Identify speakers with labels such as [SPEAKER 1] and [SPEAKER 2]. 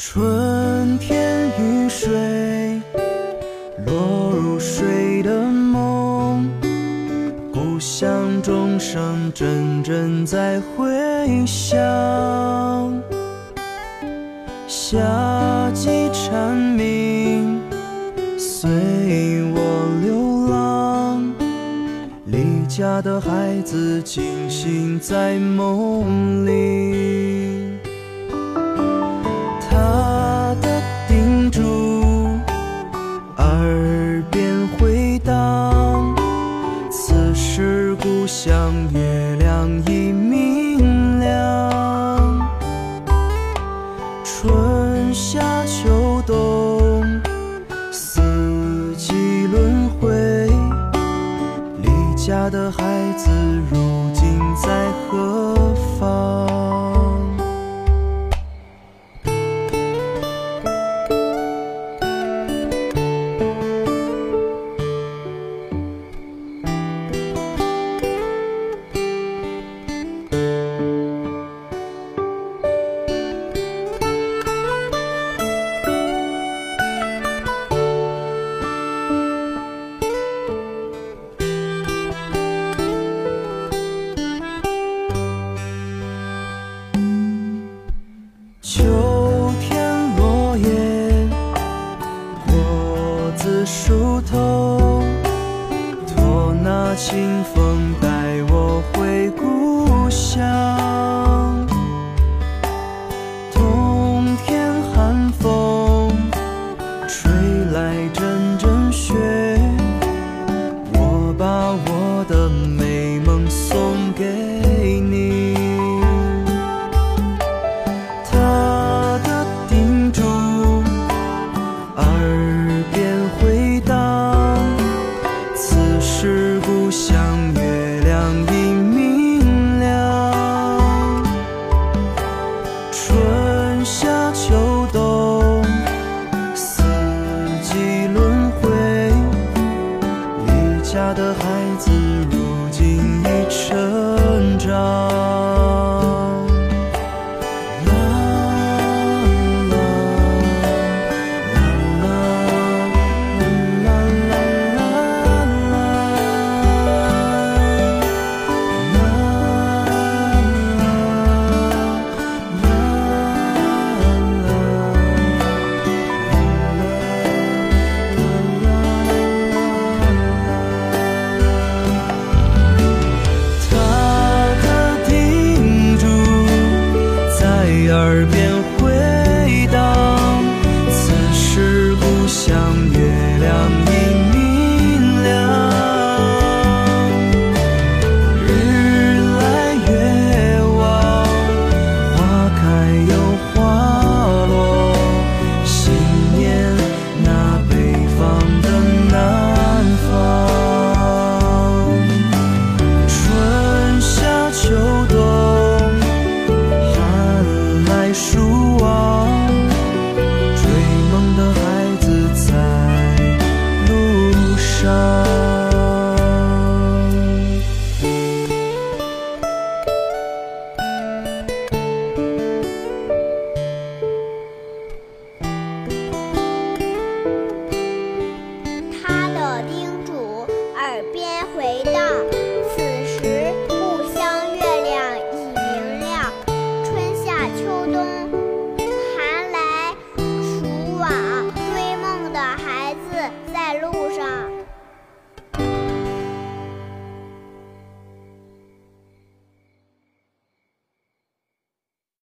[SPEAKER 1] 春天雨水落入谁的梦，故乡钟声阵阵在回响。夏季蝉鸣随我流浪，离家的孩子惊醒在梦里。耳边回荡，此时故乡月亮已明亮。春夏秋冬四季轮回，离家的孩子如今在何方？梳头托那清风带我回故乡。像月亮的明亮。春夏秋。